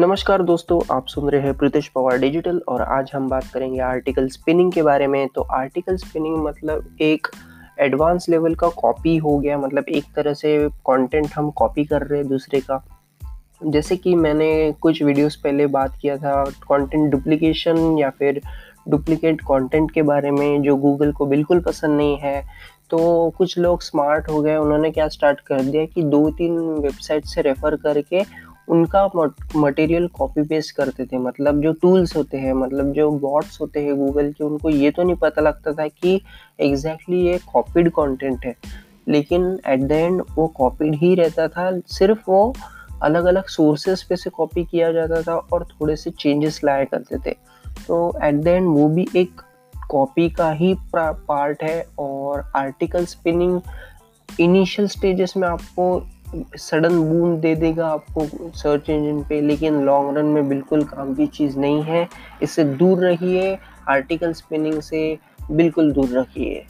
नमस्कार दोस्तों, आप सुन रहे हैं प्रीतेश पवार डिजिटल और आज हम बात करेंगे आर्टिकल स्पिनिंग के बारे में। तो आर्टिकल स्पिनिंग मतलब एक एडवांस लेवल का कॉपी हो गया मतलब एक तरह से कंटेंट हम कॉपी कर रहे हैं दूसरे का। जैसे कि मैंने कुछ वीडियोस पहले बात किया था कंटेंट डुप्लीकेशन या फिर डुप्लीकेट कंटेंट के बारे में, जो गूगल को बिल्कुल पसंद नहीं है। तो कुछ लोग स्मार्ट हो गए, उन्होंने क्या स्टार्ट कर दिया कि दो तीन वेबसाइट से रेफ़र करके उनका मटेरियल कॉपी पेस्ट करते थे। मतलब जो टूल्स होते हैं मतलब जो बॉट्स होते हैं गूगल के, उनको ये तो नहीं पता लगता था कि एग्जैक्टली exactly ये कॉपीड कंटेंट है। लेकिन एट द एंड वो कॉपीड ही रहता था, सिर्फ़ वो अलग अलग सोर्सेस पे से कॉपी किया जाता था और थोड़े से चेंजेस लाया करते थे। तो एट द एंड वो भी एक कॉपी का ही पार्ट है और आर्टिकल स्पिनिंग इनिशियल स्टेजेस में आपको सडन बूम दे देगा आपको सर्च इंजन पे, लेकिन लॉन्ग रन में बिल्कुल काम की चीज़ नहीं है। इससे दूर रहिए आर्टिकल स्पिनिंग से बिल्कुल दूर रखिए